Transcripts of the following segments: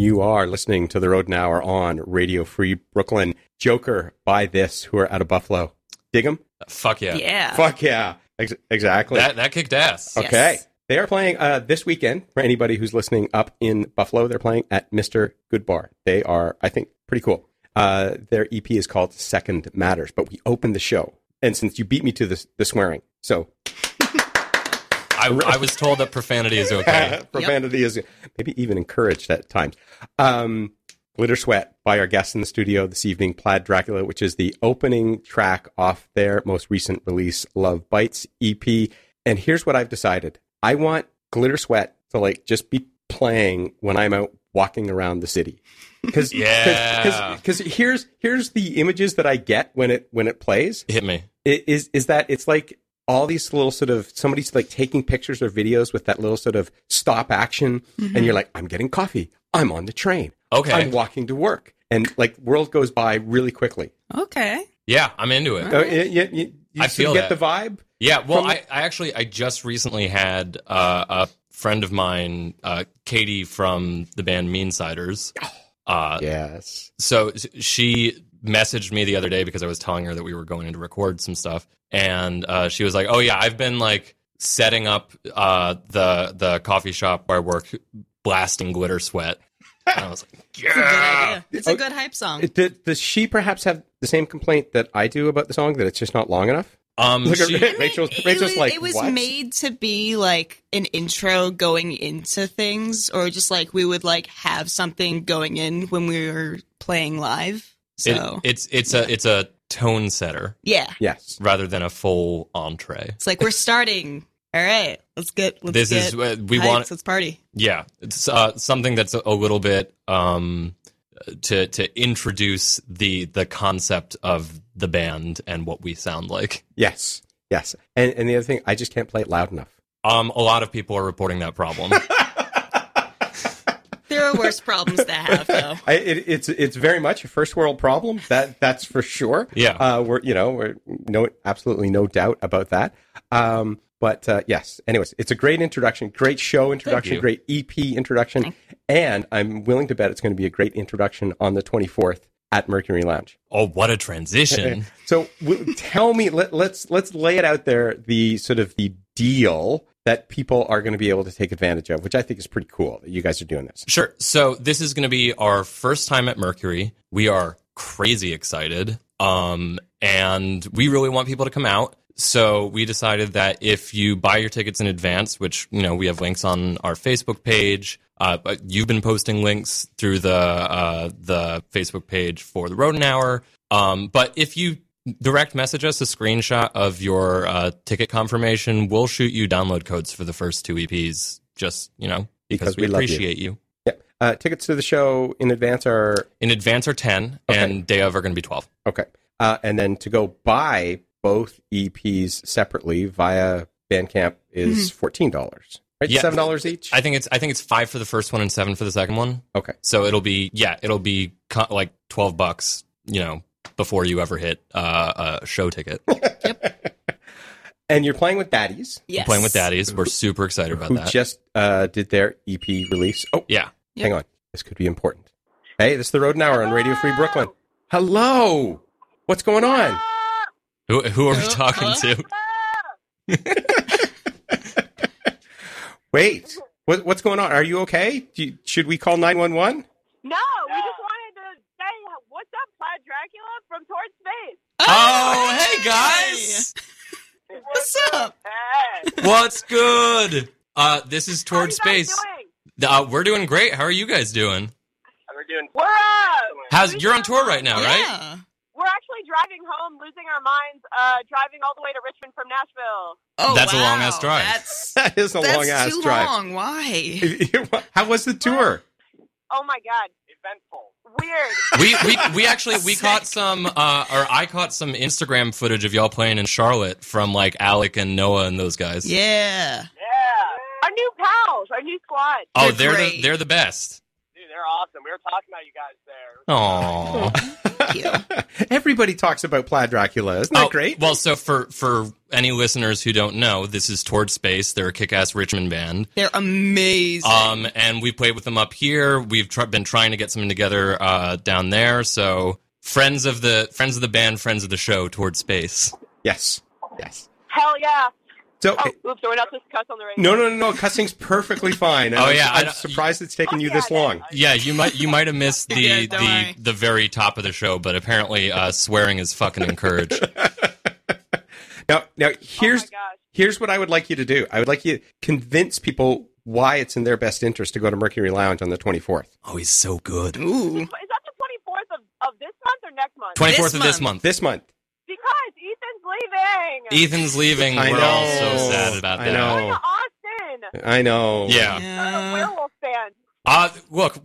You are listening to the Rodent Hour on Radio Free Brooklyn. Joker, by this, who are out of Buffalo. Dig them? Fuck yeah. Yeah. Fuck yeah. Ex- exactly. That that kicked ass. Yes. okay. They are playing uh, this weekend for anybody who's listening up in Buffalo. They're playing at Mr. Goodbar. They are, I think, pretty cool. Uh, their EP is called Second Matters, but we opened the show. And since you beat me to the, the swearing, so I, I was told that profanity is okay. profanity is maybe even encouraged at times. Um, Glitter Sweat by our guest in the studio this evening, Plaid Dracula, which is the opening track off their most recent release, Love Bites EP. And here's what I've decided I want Glitter Sweat to like just be playing when I'm out walking around the city. Because Yeah. because here's here's the images that I get when it when it plays Hit me. is is that it's like all these little sort of somebody's like taking pictures or videos with that little sort of stop action and you're like i'm getting coffee i'm on the train Okay. i'm walking to work and like world goes by really quickly Okay. yeah, I'm into it. uh, you, you, you, you I feel get that. the vibe Yeah, well, From- I, I actually I just recently had uh, a friend of mine, uh, Katie from the band Meansiders. Uh, yes so she messaged me the other day because I was telling her that we were going in to record some stuff, and uh, she was like, "Oh yeah, I've been like setting up uh, the the coffee shop where I work, blasting glitter sweat." And I was like, It's a good "Yeah." idea. It's a good hype song. It- does, does she perhaps have the same complaint that i do about the song that it's just not long enough Um, Look at she- Ra- Rachel's, It Rachel's was, like it was what? made to be like an intro going into things, or just like we would like have something going in when we were playing live. it- So it's it's a it's a tone setter yeah, yes rather than a full entree. it's like we're starting. All right, let's get. Let's This get is uh, we hyped, want Let's party. Yeah, it's uh, something that's a, a little bit um, to to introduce the the concept of the band and what we sound like. yes yes and, and the other thing i just can't play it loud enough Um, a lot of people are reporting that problem. There are worse problems to have, though. I, it, it's it's very much a first world problem. That that's for sure. Yeah. uh, we're you know we're no absolutely no doubt about that. Um, but uh, yes, anyways, it's a great introduction, great show introduction, great EP introduction, and I'm willing to bet it's going to be a great introduction on the 24th at Mercury Lounge. oh, what a transition! So w- tell me, let, let's let's lay it out there. The sort of the deal that people are going to be able to take advantage of, which I think is pretty cool that you guys are doing this. Sure. So this is going to be our first time at Mercury. We are crazy excited. Um, and we really want people to come out. So we decided that if you buy your tickets in advance, which, you know, we have links on our Facebook page, uh, but you've been posting links through the, uh, the Facebook page for the Rodent Hour. Um, but if you direct message us a screenshot of your, uh, ticket confirmation, we'll shoot you download codes for the first two EPs. Just, you know, because, Because we, we love you. appreciate you. Yeah, uh, tickets to the show in advance are In advance are 10, Okay. and day of are going to be 12. Okay. Uh, and then to go buy both EPs separately via Bandcamp is fourteen dollars. Right, Yeah. seven dollars each. I think it's I think it's 5 for the first one and 7 for the second one. okay. So it'll be yeah, it'll be co- like 12 bucks, you know, before you ever hit uh, a show ticket. yep. And you're playing with Daddies, Yes. Playing with daddies, we're super excited about who that. just uh, did their EP release. Oh, yeah. Yep. hang on, this could be important. Hey, this is the Rodent Hour on Radio Free Brooklyn. Hello, what's going on? Who who are we talking to? Wait, what, what's going on? Are you okay? Do you, should we call nine one one? No, we just wanted to say what's up, Plaid Dracula from Towards Space. Oh, hey guys. What's up? Hey, What's good? Uh this is how you Towards guys Space. doing? Uh, we're doing great. How are you guys doing? We're doing. We're uh, How's you're on tour right minds. now, right? Yeah. We're actually driving home, losing our minds, uh, driving all the way to Richmond from Nashville. Oh, That's a long-ass drive. That's That is a that's long ass drive. too long. Why? How was the tour? Oh my god, eventful, weird. we we we actually we caught some uh or I caught some Instagram footage of y'all playing in Charlotte from like Alec and Noah and those guys. Yeah. yeah, our new pals, our new squad. Oh, They're they're the they're the best. Dude, they're They're awesome. We were talking about you guys there. Aww. Everybody talks about Plaid Dracula. Isn't that Oh, great? Well, so for for any listeners who don't know, this is Toward Space. They're a kick-ass Richmond band. They're amazing. Um, and we played with them up here. We've tr- been trying to get something together uh, down there. So friends of the friends of the band, friends of the show, Toward Space. yes. Yes. Hell yeah. So, Oh, oops, we're not supposed to cuss on the radio. no, no, no, no. Cussing's perfectly fine. Oh, I'm- yeah, I I'm surprised it's taken Oh, you yeah, this long. Yeah, you might you might have missed the Yeah, the worry. the very top of the show, but apparently uh, swearing is fucking encouraged. Now, now Oh here's my gosh. here's what I would like you to do. I would like you to convince people why it's in their best interest to go to Mercury Lounge on the 24th. oh, he's so good. Ooh. Is that the 24th of, of this month or next month? Twenty fourth This of this month. month. This month. Because Ethan's leaving. Ethan's leaving. I We're know. all so sad about I that. know. Going to Austin. I know. Yeah. I'm a Yeah. werewolf fan. Uh, look,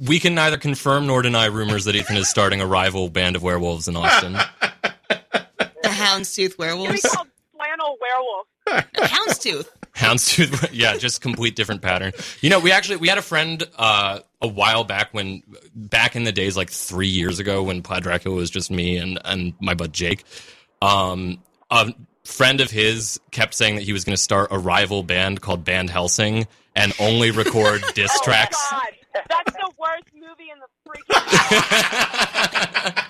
we can neither confirm nor deny rumors that Ethan is starting a rival band of werewolves in Austin. The houndstooth It'll be werewolves. called flannel werewolf. houndstooth. Houndstooth, yeah, just complete different pattern. You know, we actually we had a friend uh, a while back when back in the days, like three years ago, when Plaid Dracula was just me and and my bud Jake. Um, a friend of his kept saying that he was going to start a rival band called Band Helsing and only record oh diss Oh tracks. my god, that's the worst movie in the freaking.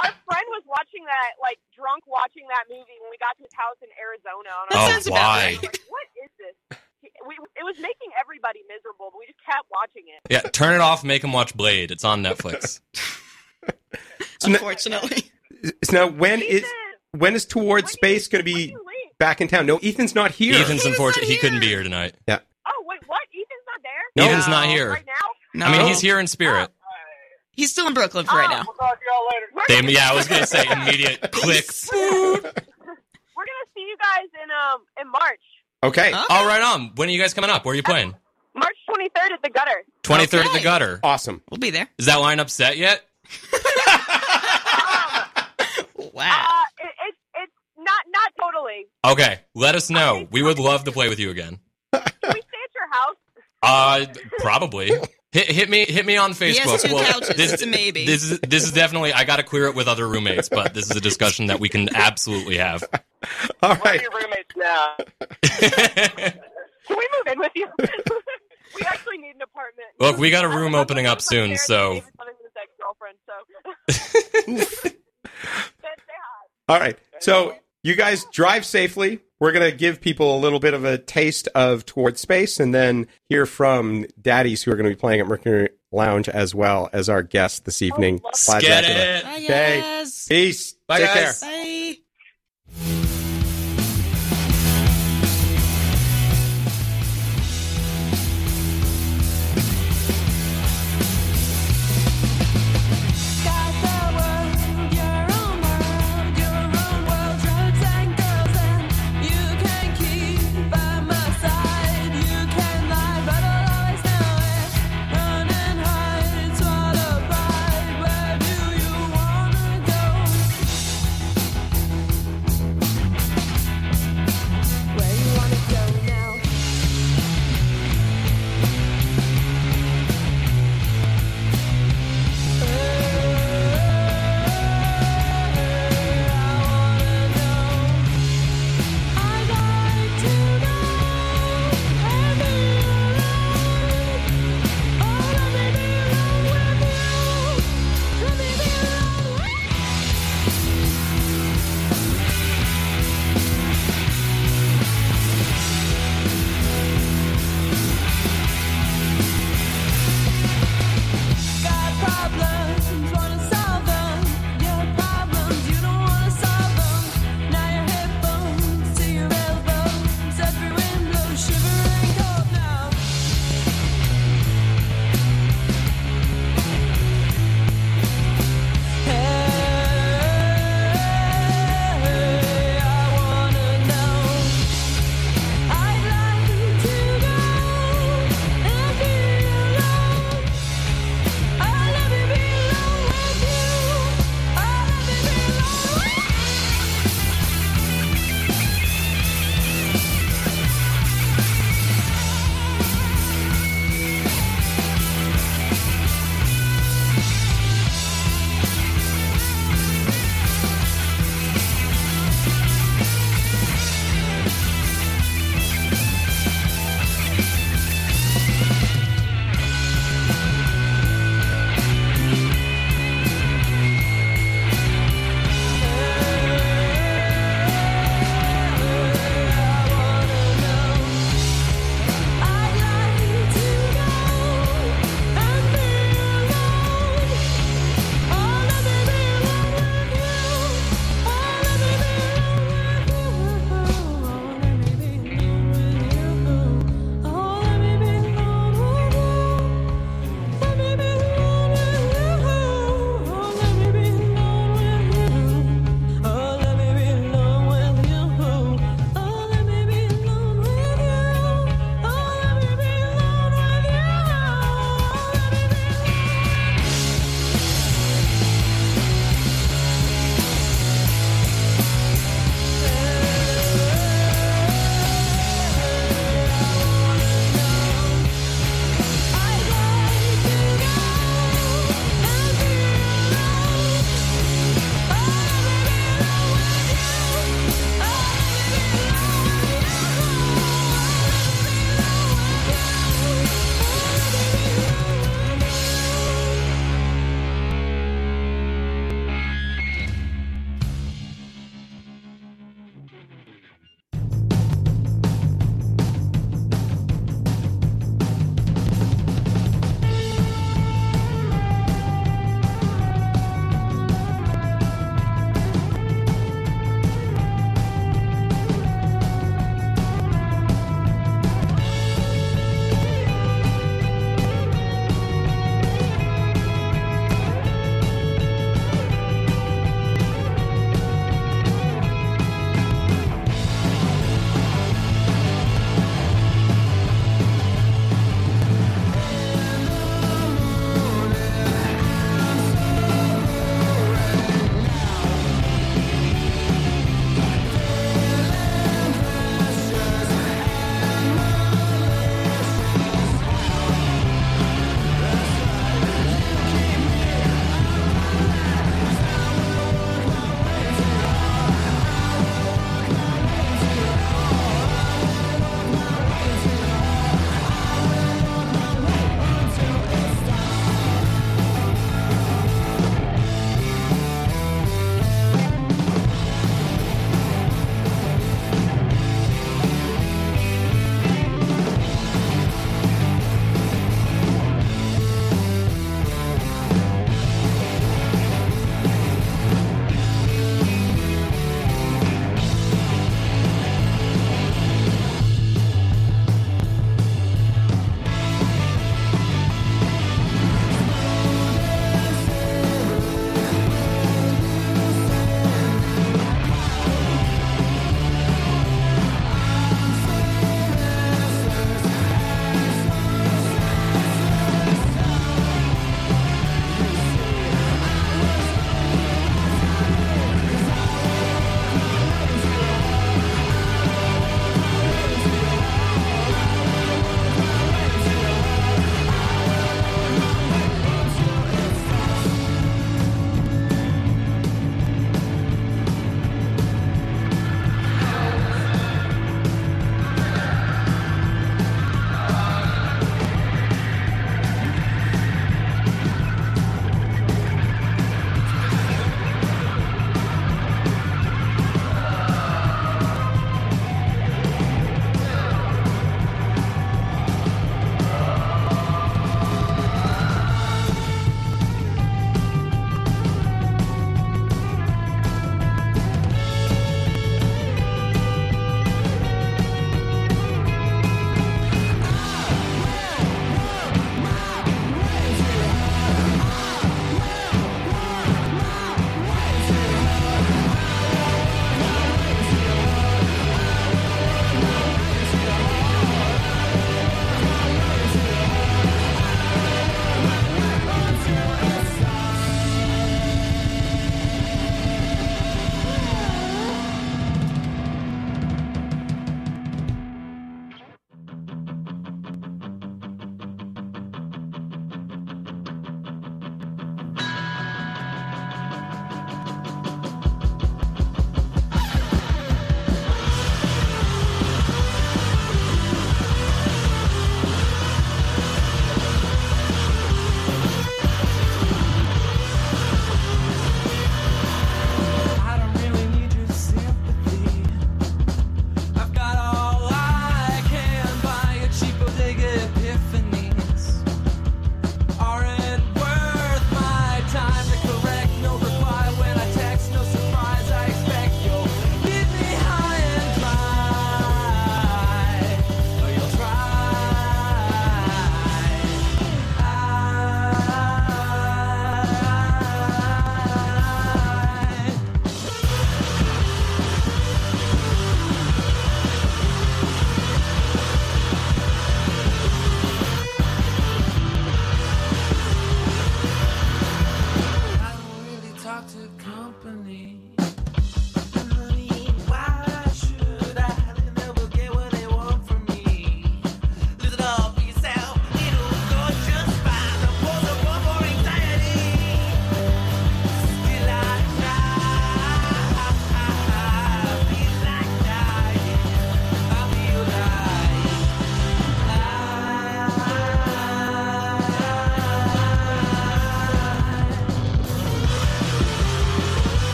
Our friend was watching that, like drunk watching that movie when we got to his house in Arizona. And I Oh, sounds about why? right. like, what is this? We, it was making everybody miserable, but we just kept watching it. yeah, turn it off. Make him watch Blade. It's on Netflix. So now, Unfortunately. so now when is Ethan, when is Toward when Space going to be back in town? No, Ethan's not here. Ethan's He unfortunate. not He couldn't be here. tonight. Yeah. Oh wait, what? Ethan's not there No. Ethan's not here. right now. No. I mean, he's here in spirit. He's still in Brooklyn for right now. We'll talk to y'all later. We're gonna, yeah, I was gonna say immediate click. we're gonna see you guys in um in March, Okay. Huh? All right, on. When are you guys coming up? Where are you playing? March 23rd at the Gutter. Twenty third at the gutter. Awesome. We'll be there. Is that lineup set yet? Wow. Uh, it, it's it's not not totally. Okay, let us know. We would love to play with you again. Can we stay at your house? Uh, probably. Hit, hit me, hit me on He Facebook. has two Well, couches. This, it's a maybe. this is this is definitely. I got to clear it with other roommates, but this is a discussion that we can absolutely have. All right. We're your roommates now. Can we move in with you? we actually need an apartment. Look, we got a I'm- room opening up soon, so- and David's living with his ex-girlfriend, so. say, say hi. All right. So you guys drive safely. We're going to give people a little bit of a taste of Toward Space and then hear from daddies who are going to be playing at Mercury Lounge as well as our guest this evening. Oh, love Plaid Get Dracula. it. Bye, Okay. guys. Peace. Bye, Take guys. care. Bye.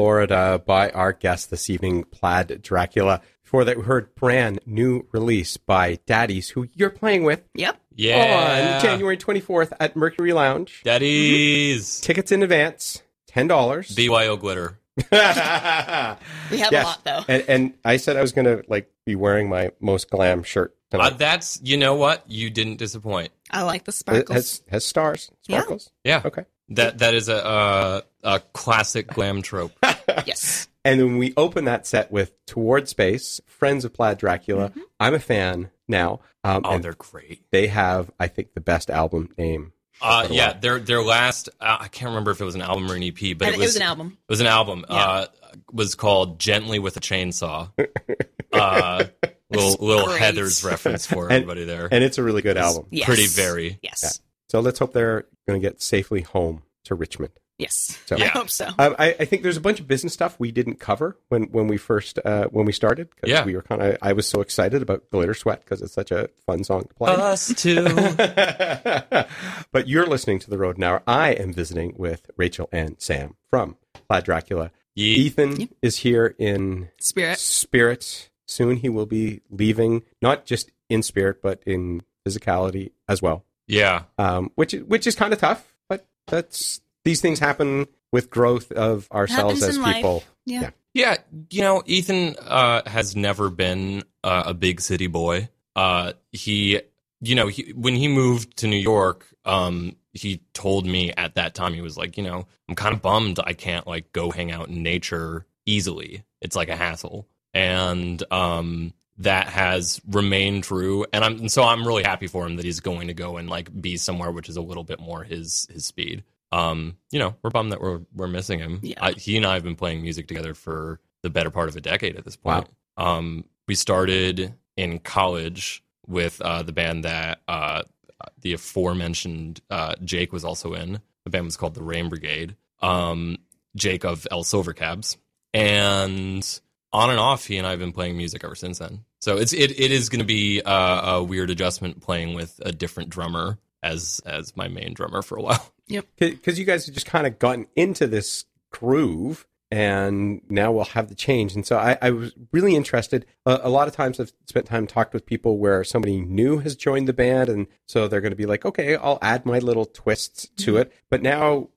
Florida by our guest this evening, Plaid Dracula. Before that, we heard brand new release by Daddies, who you're playing with Yep. Yeah. on January 24th at Mercury Lounge. Daddies. Tickets in advance, $10. BYO glitter. We have Yes. a lot though. and, and I said I was going to like be wearing my most glam shirt Uh, tonight. that's you know what you didn't disappoint. I like the it sparkles. has, has stars, Yeah. sparkles. Yeah, Okay. That that is a a, a classic glam trope. yes. And then we open that set with Toward Space, Friends of Plaid Dracula. I'm a fan now. Um, Oh, and they're great. they have, I think, the best album name. Uh, yeah, their their last uh, I can't remember if it was an album or an EP, but And it was, an album. It was an album. Yeah. Uh, was called "Gently with a Chainsaw." uh, little little. Heathers reference for And- everybody there. And it's a really good album. Yes. Pretty very. Yes. So let's hope they're going to get safely home to Richmond. Yes. So- I hope so. Um, I, I think there's a bunch of business stuff we didn't cover when, when we first uh, when we started. 'cause Yeah. we were kind of. I was so excited about Glitter Sweat because it's such a fun song to play. Us too. but you're listening to the Rodent Hour. I am visiting with Rachel and Sam from Plaid Dracula. Ye- Ethan is here in Spirit. spirit. Soon he will be leaving, not just in spirit, but in physicality as well. Yeah. Um, which is which is kind of tough, but that's these things happen with growth of ourselves as in life. people. Yeah. Yeah. Yeah, you know, Ethan uh, has never been uh, a big city boy. Uh, he, you know, he, when he moved to New York, um, he told me at that time he was like, you know, I'm kind of bummed I can't like go hang out in nature easily. It's like a hassle, and um, that has remained true. And I'm and so I'm really happy for him that he's going to go and like be somewhere which is a little bit more his his speed. Um, you know, we're bummed that we're we're missing him. Yeah. I, he and I have been playing music together for the better part of a decade at this point. wow. Um, we started in college with uh, the band that uh, the aforementioned uh, Jake was also in. The band was called the Rain Brigade. Um, Jake of El Silvercabs, and on and off, he and I have been playing music ever since then. So it's it, it is going to be uh, a weird adjustment playing with a different drummer as as my main drummer for a while. Yep. Because you guys have just kind of gotten into this groove and now we'll have the change and so i, I was really interested uh, a lot of times i've spent time talked with people where somebody new has joined the band and so they're going to be like okay i'll add my little twists to it but now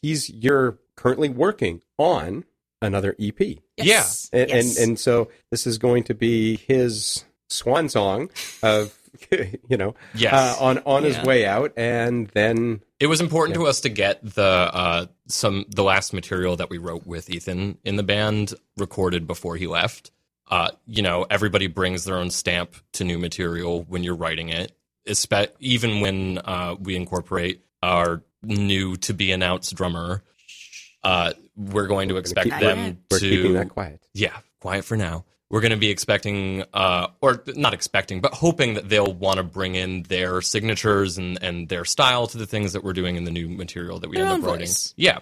he's you're currently working on another ep Yes. and, yes. and and so this is going to be his swan song of you know Yes. uh, on on his way out and then It was important to us to get the uh, some the last material that we wrote with Ethan in the band recorded before he left. Uh, you know, everybody brings their own stamp to new material when you're writing it. Espe- even when uh, we incorporate our new to be announced drummer, uh, we're going to expect keep- them we're to keeping that quiet yeah, quiet for now. We're going to be expecting, uh, or not expecting, but hoping that they'll want to bring in their signatures and, and their style to the things that we're doing in the new material that we Their end up writing. voice. Yeah.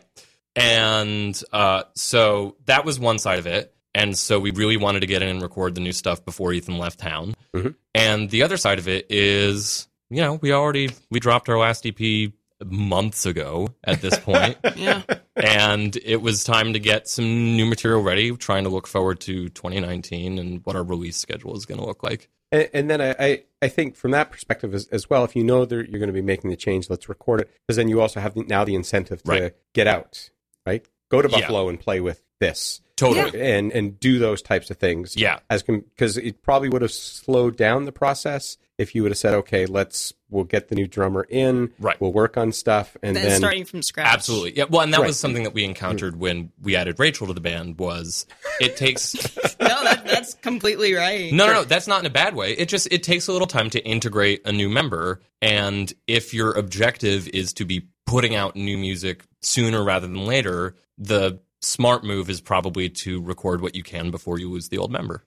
And uh, so that was one side of it. And so we really wanted to get in and record the new stuff before Ethan left town. Mhm. And the other side of it is, you know, we already we dropped our last EP months ago at this point yeah. and it was time to get some new material ready trying to look forward to 2019 and what our release schedule is going to look like And, and then I, I, I think from that perspective as, as well, if you know that you're going to be making the change, let's record it because then you also have the, now the incentive to Right. get out, right? Go to Yeah. Buffalo and play with this, totally and and do those types of things. Yeah. as because it probably would have slowed down the process if you would have said, okay, let's we'll get the new drummer in, Right. We'll work on stuff, and then, then, starting from scratch. absolutely yeah well and that Right. was something that we encountered when we added rachel to the band was it takes No, that, that's completely right. no no no that's not in a bad way it just it takes a little time to integrate a new member and if your objective is to be putting out new music sooner rather than later the smart move is probably to record what you can before you lose the old member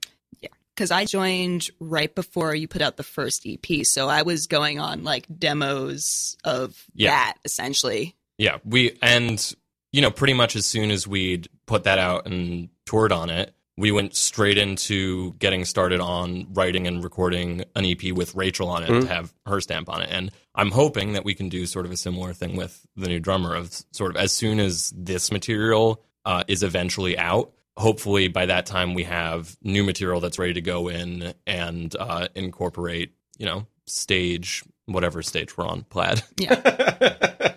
because I joined right before you put out the first EP, so I was going on like demos of Yeah. that essentially. Yeah, we and you know pretty much as soon as we'd put that out and toured on it, we went straight into getting started on writing and recording an EP with Rachel on it Mhm. to have her stamp on it. And I'm hoping that we can do sort of a similar thing with the new drummer of sort of as soon as this material uh, is eventually out. Hopefully, by that time, we have new material that's ready to go in and uh, incorporate, you know, stage whatever stage we're on. Plaid. Yeah,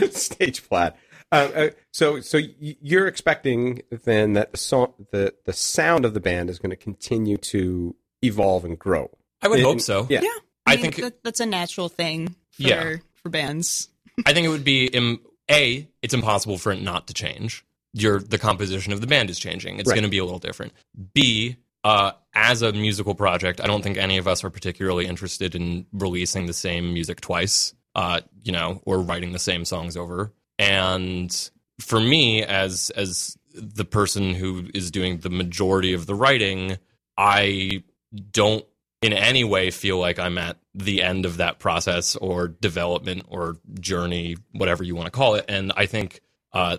stage flat. Uh, uh, so, so you're expecting then that the song, the the sound of the band is going to continue to evolve and grow. I would In- hope so. Yeah. Yeah. I I, mean, think- that, that's a natural thing for Yeah. for bands. I think it would be Im- a. It's impossible for it not to change. Your the composition of the band is changing. It's Right. going to be a little different. B. Uh, as a musical project, I don't think any of us are particularly interested in releasing the same music twice. Uh, you know, or writing the same songs over. And for me, as as the person who is doing the majority of the writing, I don't in any way feel like I'm at the end of that process or development or journey, whatever you want to call it. And I think uh,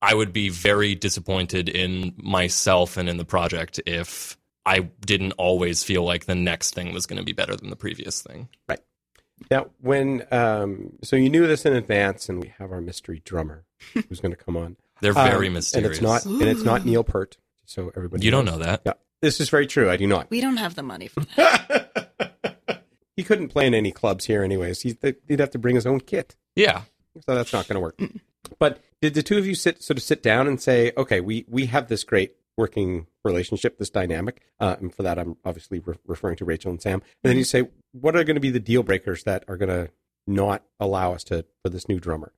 I would be very disappointed in myself and in the project if I didn't always feel like the next thing was going to be better than the previous thing. Right. Now, when um, so you knew this in advance, and we have our mystery drummer who's going to come on. They're very Um, mysterious. and it's not and it's not Neil Peart. So everybody, You don't knows. know that. Yeah, this is very true. I do not. We don't have the money for that. he couldn't play in any clubs here, anyways. He'd, he'd have to bring his own kit. Yeah. So that's not going to work. But did the two of you sit sort of sit down and say, okay, we we have this great working relationship, this dynamic, uh, and for that I'm obviously re- referring to Rachel and Sam. And then you say, what are going to be the deal breakers that are going to not allow us to for this new drummer,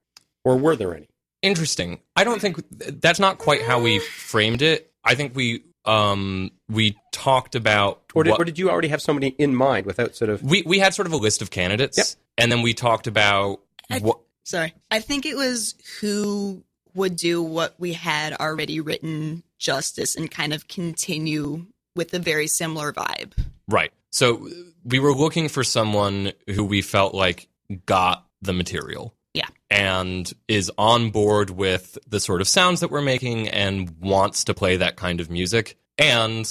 or were there any? Interesting. I don't think that's not quite how we framed it. I think we um we talked about Or did, what- or did you already have somebody in mind without sort of? we we had sort of a list of candidates Yep. and then we talked about I- what Sorry. I think it was who would do what we had already written justice and kind of continue with a very similar vibe. Right. So we were looking for someone who we felt like got the material. Yeah. And is on board with the sort of sounds that we're making and wants to play that kind of music. And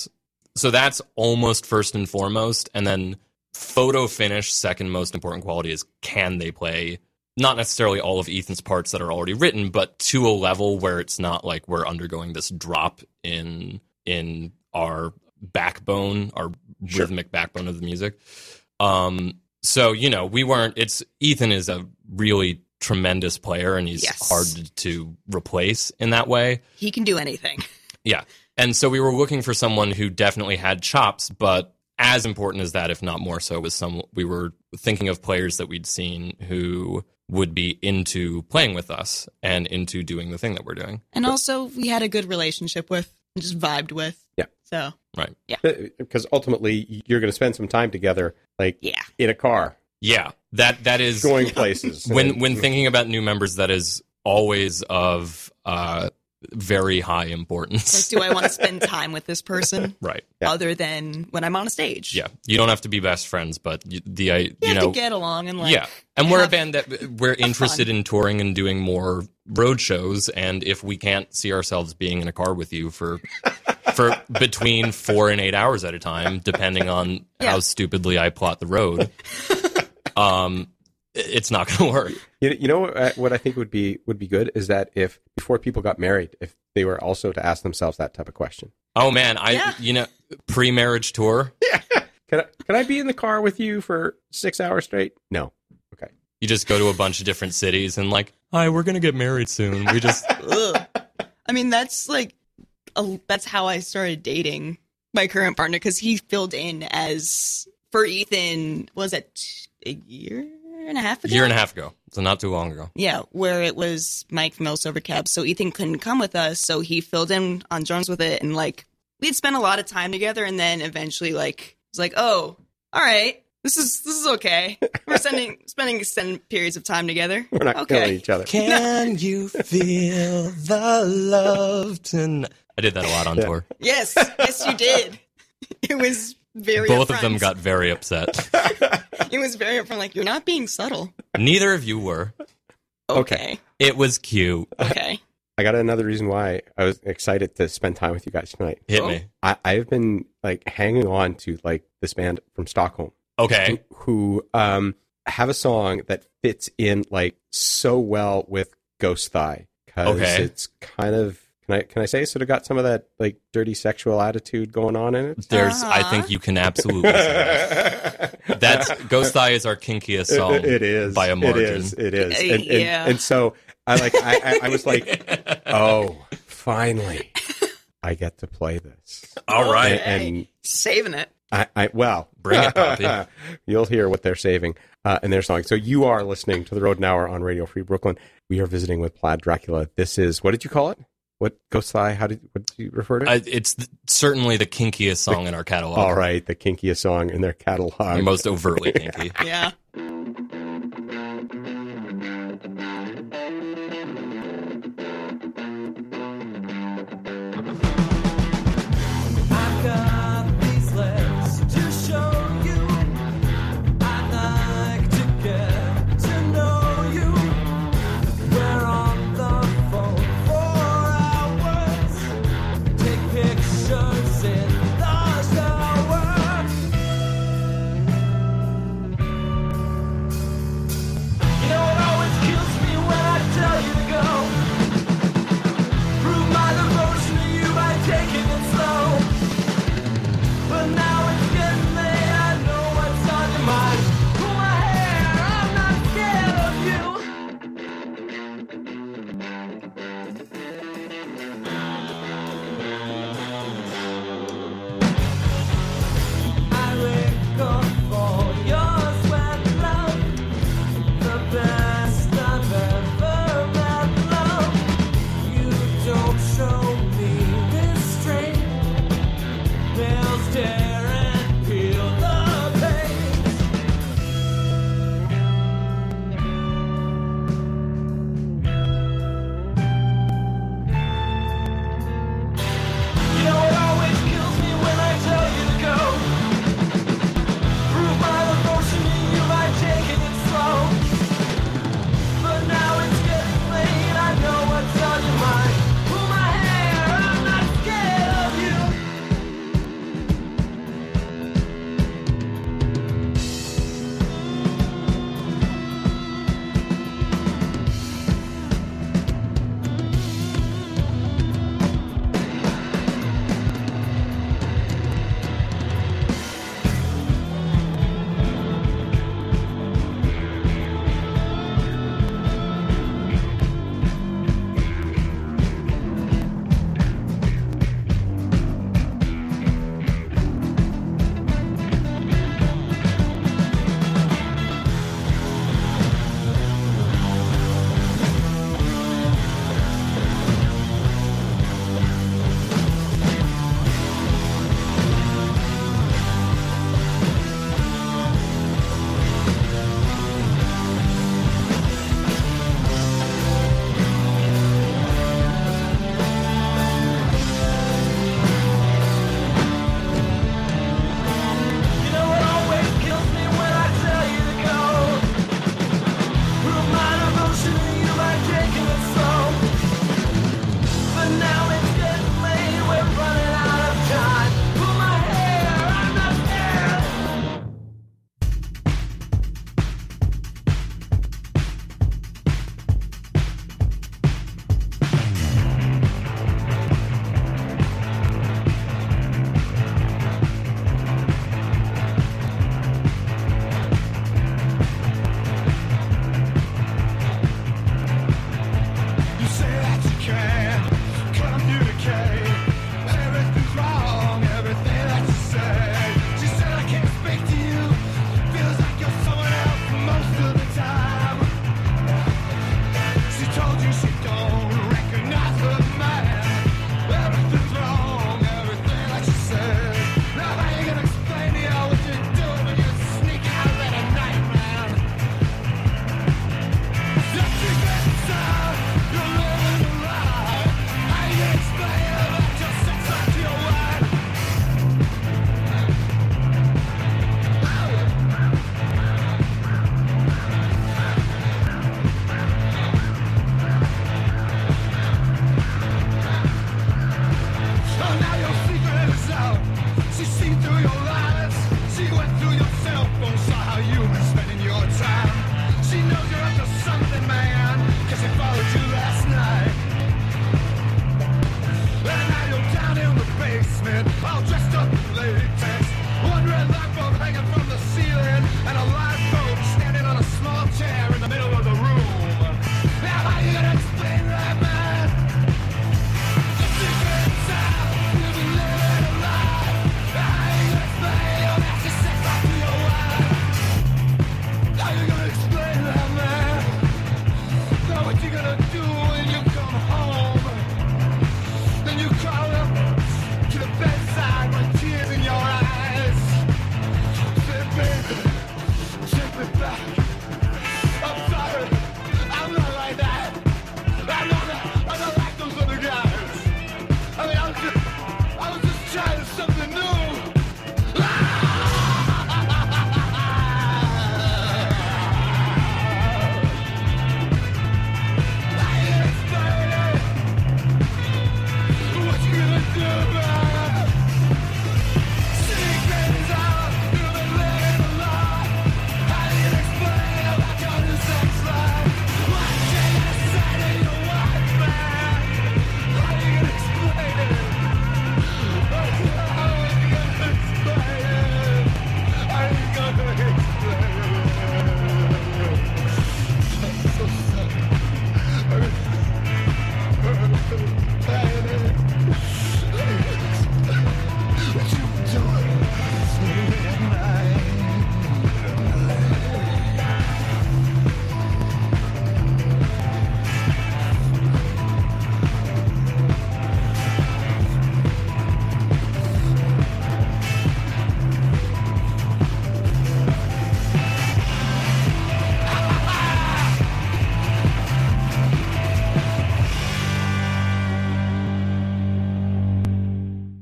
so that's almost first and foremost. And then photo finish, second most important quality is can they play not necessarily all of Ethan's parts that are already written, but to a level where it's not like we're undergoing this drop in in our backbone, our Sure. rhythmic backbone of the music. Um, so you know, we weren't. It's Ethan is a really tremendous player, and he's Yes. hard to replace in that way. He can do anything. Yeah. And so we were looking for someone who definitely had chops, but as important as that, if not more so, was some we were thinking of players that we'd seen who would be into playing with us and into doing the thing that we're doing. And also, we had a good relationship with, just vibed with. Yeah. So, Right. Yeah. Because ultimately, you're going to spend some time together, like yeah. in a car, Yeah. That that is going places. when when thinking about new members, that is always of uh very high importance. Like, do I want to spend time with this person right. Yeah. other than when I'm on a stage? Yeah. You don't have to be best friends, but you, the I You, you have know to get along and like, yeah, and we're a band that we're interested in touring and doing more road shows. And if we can't see ourselves being in a car with you for for between four and eight hours at a time, depending on Yeah. how stupidly I plot the road, um, it's not going to work. You, you know what, what I think would be would be good is that if before people got married, if they were also to ask themselves that type of question. Oh man, I Yeah. you know pre-marriage tour. Yeah. Can I, can I be in the car with you for six hours straight? No. Okay. You just go to a bunch of different cities and like, hi, we're gonna get married soon. We just Ugh. I mean, that's like, a, that's how I started dating my current partner because he filled in as for Ethan. Was it a year and a half ago? year and a half ago, so not too long ago. Yeah, where it was Mike from El Silver Cab, so Ethan couldn't come with us, so he filled in on drums with it, and like we'd spent a lot of time together, and then eventually like it was like, oh, all right, this is this is okay. We're spending spending extended periods of time together. We're not killing okay. each other. Can you feel the love tonight? I did that a lot on Yeah. tour. Yes, yes, you did. It was very. Both of them got very upset. It was very upfront. Like you're not being subtle. Neither of you were. Okay. It was cute. Okay. I got another reason why I was excited to spend time with you guys tonight. Hit Oh. me. I, I've been like hanging on to like this band from Stockholm Okay. who um have a song that fits in like so well with Ghost Thigh because Okay. it's kind of Can I can I say sort of got some of that like dirty sexual attitude going on in it? There's, I Uh-huh. think you can absolutely say that. That's Ghost Thigh is our kinkiest song. It- it is by a margin. It is. It is. And, and, yeah. and so I like I, I, I was like, oh, finally, I get to play this. All right. And, and saving it. I, I well, Bring it, Poppy. You'll hear what they're saving uh, in their song. So you are listening to the Rodent Hour on Radio Free Brooklyn. We are visiting with Plaid Dracula. This is what did you call it? What Ghost Thigh? How did what did you refer to? it? I, it's th- certainly the kinkiest song in our catalog. All right, the kinkiest song in their catalog. The most overtly kinky. Yeah.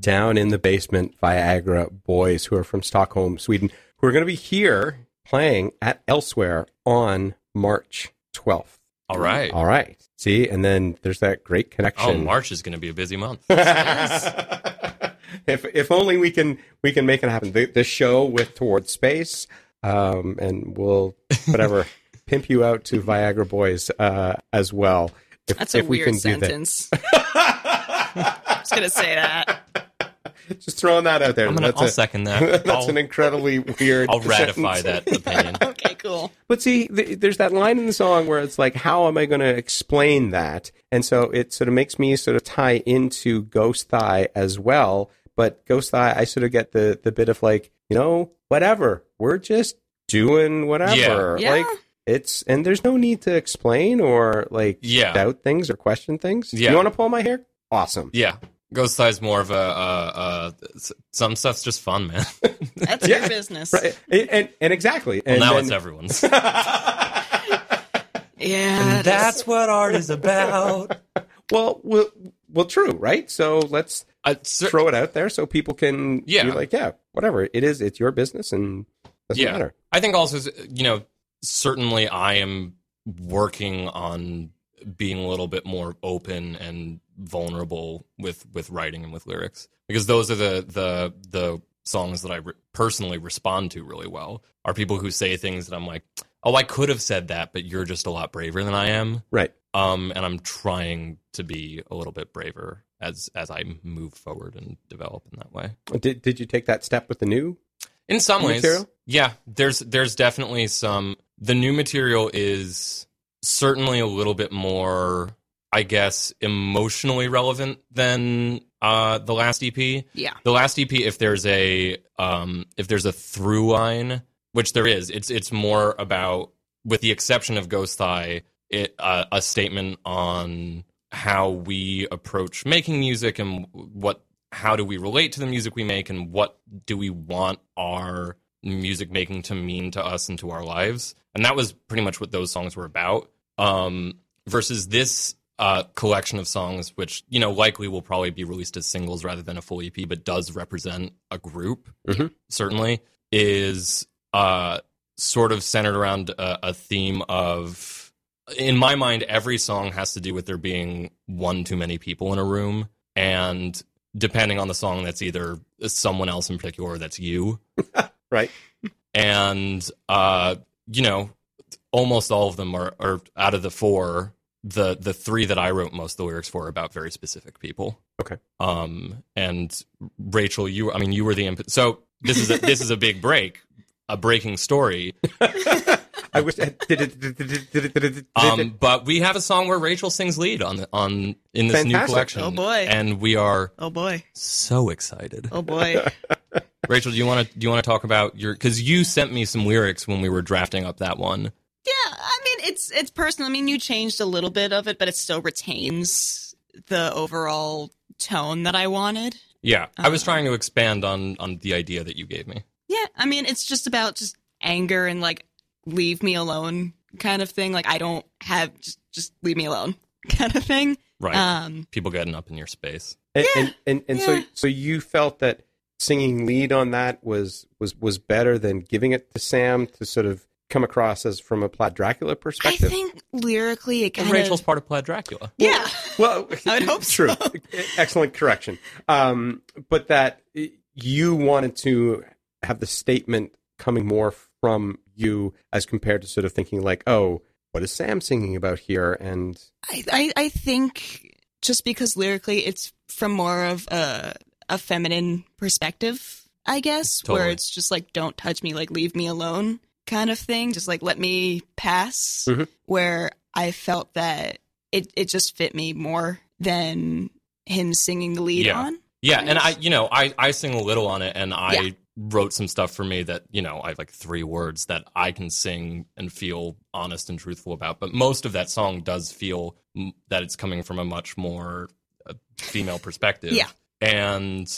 Down in the basement Viagra boys who are from Stockholm, Sweden, who are going to be here playing at Elsewhere on March 12th. All right. All right. See, and then there's that great connection. Oh. March is going to be a busy month. if if only we can we can make it happen. The, the show with Towards Space, um, and we'll whatever pimp you out to Viagra Boys uh, as well. If, That's a if we weird can do sentence. I'm just gonna say that. That. Just throwing that out there. I'm gonna, that's I'll a- second that. that's I'll, an incredibly weird. I'll ratify sentence. that opinion. Okay, cool. But see, th- there's that line in the song where it's like, how am I going to explain that? And so it sort of makes me sort of tie into Ghost Thigh as well. But Ghost Thigh, I sort of get the the bit of like, you know, whatever. We're just doing whatever. Yeah. Like it's and there's no need to explain or like Yeah. doubt things or question things. Yeah. You want to pull my hair? Awesome. Yeah. Ghost Thigh's more of a, uh, uh, some stuff's just fun, man. That's Yeah. your business. Right. And, and, and exactly. Well, And now then- it's everyone's. Yeah. That's what art is about. well, well, well, true, right? So let's Uh, cer- throw it out there so people can Yeah. be like, yeah, whatever it is, it's your business and doesn't Yeah. matter. I think also, you know, certainly I am working on being a little bit more open and vulnerable with with writing and with lyrics because those are the the the songs that I re- personally respond to really well are people who say things that I'm like, oh, I could have said that, but you're just a lot braver than I am. Right. Um, and I'm trying to be a little bit braver as as I move forward and develop in that way. Did Did you take that step with the new? In some ways, Material? yeah. There's there's definitely some. The new material is certainly a little bit more, I guess, emotionally relevant than uh, the last EP. yeah. The last EP, if there's a um, if there's a through line, which there is, it's it's more about, with the exception of Ghost Thigh, it uh, a statement on how we approach making music and what how do we relate to the music we make and what do we want our music making to mean to us and to our lives and that was pretty much what those songs were about um versus this uh collection of songs which you know likely will probably be released as singles rather than a full ep but does represent a group Mhm. certainly is uh sort of centered around a, a theme of in my mind every song has to do with there being one too many people in a room and depending on the song that's either someone else in particular or that's you Right. and uh you know almost all of them are, are out of the four the the three that i wrote most of the lyrics for are about very specific people Okay. um and rachel you i mean you were the imp- so this is a this is a big break a breaking story I wish. Um but we have a song where rachel sings lead on the, on in this new collection Oh, boy. and we are Oh boy. so excited Oh boy. rachel do you want to do you want to talk about your because you sent me some lyrics when we were drafting up that one Yeah, I mean it's it's personal. I mean you changed a little bit of it, but it still retains the overall tone that I wanted. Yeah, I was Uh, trying to expand on on the idea that you gave me. Yeah, I mean it's just about just anger and like leave me alone kind of thing. Like I don't have just just leave me alone kind of thing. Right. Um People getting up in your space. And and, and, and so so you felt that singing lead on that was was was better than giving it to Sam to sort of come across as from a Plaid Dracula perspective. I think lyrically it And kind Rachel's of part of Plaid Dracula. Yeah. Well, I would hope true. so. Excellent correction. Um, but that you wanted to have the statement coming more from you as compared to sort of thinking like, oh, what is Sam singing about here? And I, I I think just because lyrically it's from more of a a feminine perspective, I guess, where it's just like don't touch me, like leave me alone kind of thing, just like let me pass. Mhm. Where I felt that it it just fit me more than him singing the lead Yeah. on. Yeah, and I, you know, I I sing a little on it, and I Yeah. wrote some stuff for me that you know I have like three words that I can sing and feel honest and truthful about. But most of that song does feel that it's coming from a much more uh, female perspective. Yeah. and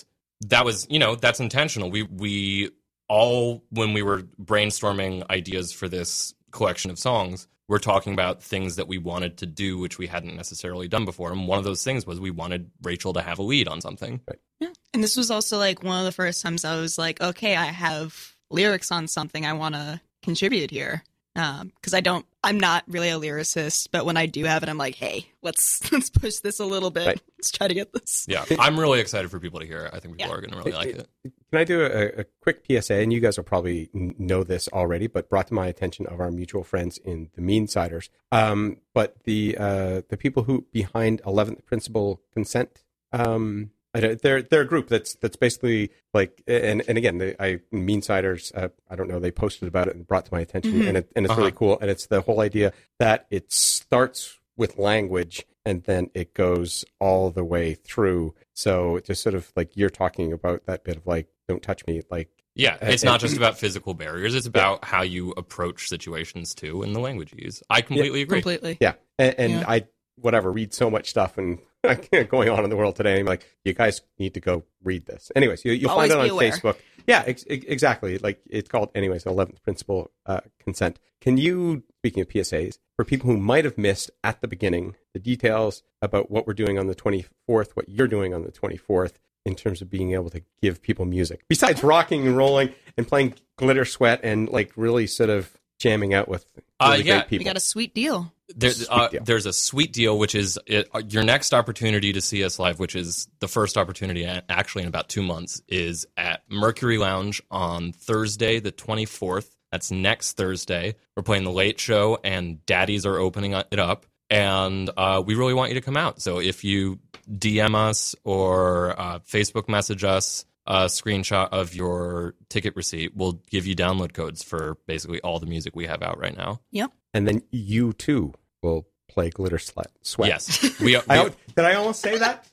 that was you know that's intentional. We we all when we were brainstorming ideas for this collection of songs, we're talking about things that we wanted to do, which we hadn't necessarily done before. And one of those things was we wanted Rachel to have a lead on something. Yeah. And this was also like one of the first times I was like, okay, I have lyrics on something I want to contribute here. Because I don't, I'm not really a lyricist, but when I do have it, I'm like, hey, let's let's push this a little bit. Right. Let's try to get this. Yeah, I'm really excited for people to hear it. I think people Yeah. are going to really like it. Can I do a, a quick PSA? And you guys will probably know this already, but brought to my attention of our mutual friends in the Meansiders. Um, but the uh, the people who behind Eleventh Principle Consent, um, I don't- they're they're a group that's that's basically like, and and again, they, I Meansiders, uh, I don't know, they posted about it and brought to my attention, Mhm. and it, and it's really cool. And it's the whole idea that it starts with language and then it goes all the way through. So it just sort of like you're talking about that bit of like, don't touch me, like Yeah, And- it's not just about physical barriers. It's about how you approach situations too and the language you use. I completely agree. Completely. Yeah, and, and Yeah. I whatever read so much stuff and going on in the world today. I'm like, you guys need to go read this. Anyways, you, you'll Always find it on aware. Facebook. Yeah, ex- ex- exactly. Like it's called, anyways, Eleventh Principle uh, Consent. Can you, speaking of PSAs, for people who might have missed at the beginning the details about what we're doing on the 24th, what you're doing on the 24th, in terms of being able to give people music besides rocking and rolling and playing glitter sweat and like really sort of jamming out with Uh, yeah, great people. We got a sweet deal. There, uh, there's a sweet deal, which is it, uh, your next opportunity to see us live, which is the first opportunity actually in about two months, is at Mercury Lounge on Thursday, the 24th. That's next Thursday. We're playing the late show, and Daddies are opening it up. And uh, we really want you to come out. So if you DM us or uh, Facebook message us a screenshot of your ticket receipt, we'll give you download codes for basically all the music we have out right now. Yep. and then you too will play glitter sweat. sweat. Yes, we, we I, did I almost say that?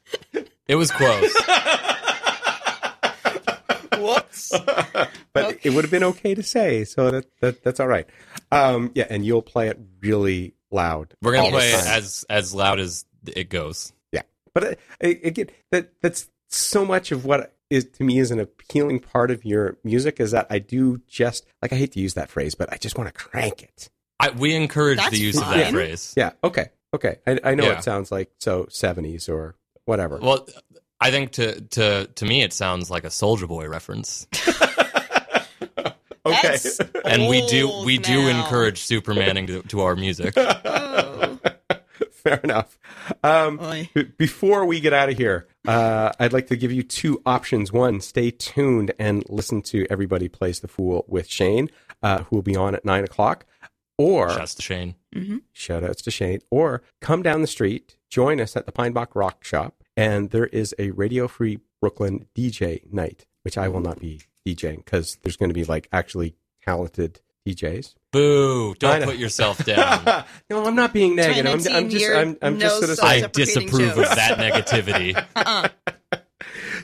it was close. Whoops. but it would have been okay to say, so that, that that's all right. Um, yeah, and you'll play it really loud. We're gonna play it as as loud as it goes. yeah. But uh, again, that that's so much of what is to me is an appealing part of your music is that I do just like I hate to use that phrase, but I just want to crank it. I, we encourage That's the use of that fine. phrase. Yeah. Okay. Okay. I, I know Yeah. it sounds like so seventies or whatever. Well, I think to to to me it sounds like a Soulja Boy reference, okay. That's and we do old we do encourage Supermaning to, to our music. Oh. Fair enough. Um, b- before we get out of here, uh, I'd like to give you two options. One, stay tuned and listen to Everybody Plays the Fool with Shane, uh, who will be on at nine o'clock. Or Shouts to Shane. shout outs to Shane. Or come down the street, join us at the Pine Box Rock Shop, and there is a Radio Free Brooklyn DJ night, which I will not be DJing because there's going to be like actually talented DJs. Boo! Don't put yourself down. no, I'm not being negative. I'm, I'm just, you're I'm, I'm just sort of I Self-deprecating disapprove of that negativity. Uh-uh.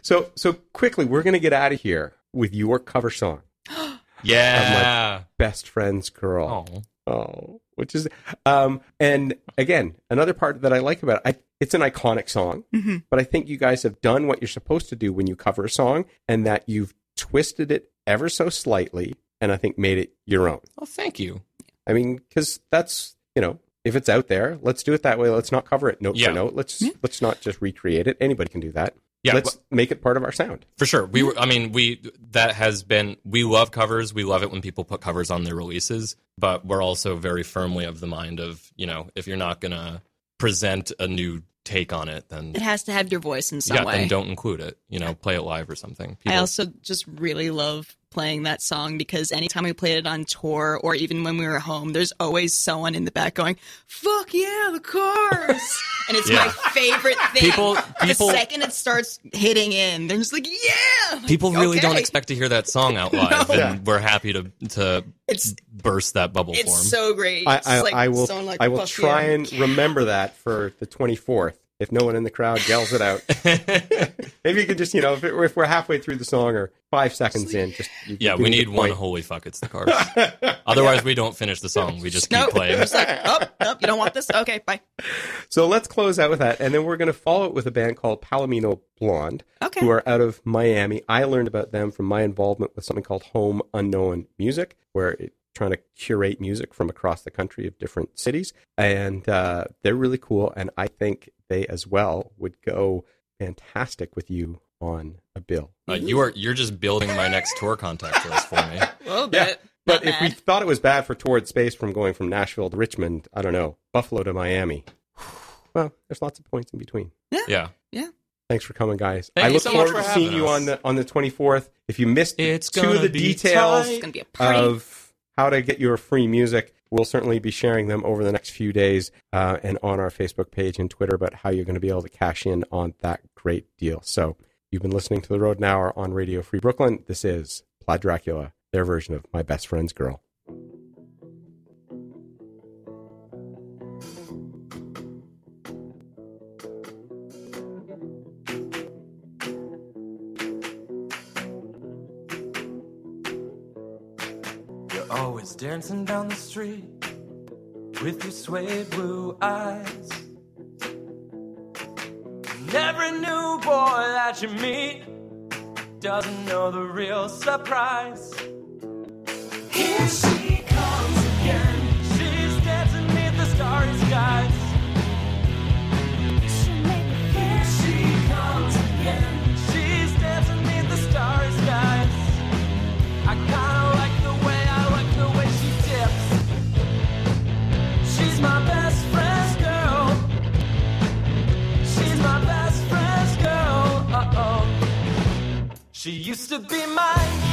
So, so quickly, we're going to get out of here with your cover song, Yeah. "Best Friend's Girl." Oh. Oh, which is, um, and again, another part that I like about it, I, it's an iconic song, Mhm. but I think you guys have done what you're supposed to do when you cover a song, and that you've twisted it ever so slightly, and I think made it your own. Oh, thank you. I mean, because that's you know, if it's out there, let's do it that way. Let's not cover it note Yeah. for note. Let's let's not just recreate it. Anybody can do that. Yeah, let's make it part of our sound. For sure. We were I mean, we that has been we love covers. We love it when people put covers on their releases, but we're also very firmly of the mind of, you know, if you're not going to present a new take on it, then It has to have your voice in some yeah, way. then don't include it. You know, play it live or something. I also just really love playing that song because anytime we played it on tour or even when we were home, there's always someone in the back going, "Fuck yeah, the cars!" and it's Yeah. my favorite thing. People- people, the second it starts hitting in, they're just like, "Yeah!" Like, People really don't expect to hear that song out live, No. and we're happy to to It's burst that bubble it's for 'em. so great. I, I, like I will someone like, I will try yeah." and remember that for the 24th. If no one in the crowd yells it out, maybe you could just you know if, it, if we're halfway through the song or five seconds in, just you yeah, we need one holy fuck it's the cars. Otherwise, we don't finish the song. We just keep Nope. playing. It's like, oh, nope, you don't want this? Okay, bye. So let's close out with that, and then we're going to follow it with a band called Palomino Blond, Okay. who are out of Miami. I learned about them from my involvement with something called Home Unknown Music, where it trying to curate music from across the country of different cities, and uh, they're really cool. And I think they as well would go fantastic with you on a bill. Uh, you are you're just building my next tour contact list for me. A little Yeah, bit. But Not if we thought it was bad for Toward Space from going from Nashville to Richmond, I don't know, Buffalo to Miami. Well, there's lots of points in between. Yeah. Yeah. yeah. Thanks for coming, guys. Thank I look so much forward for to seeing having you on the on the 24th. If you missed It's two gonna of the details it's be a party. of how to get your free music, we'll certainly be sharing them over the next few days uh, and on our Facebook page and Twitter about how you're going to be able to cash in on that great deal. So you've been listening to the Rodent Hour on Radio Free Brooklyn. This is Plaid Dracula, their version of My Best Friend's Girl. Always dancing down the street with your suede blue eyes. And every new boy that you meet doesn't know the real surprise. Here she She used to be mine.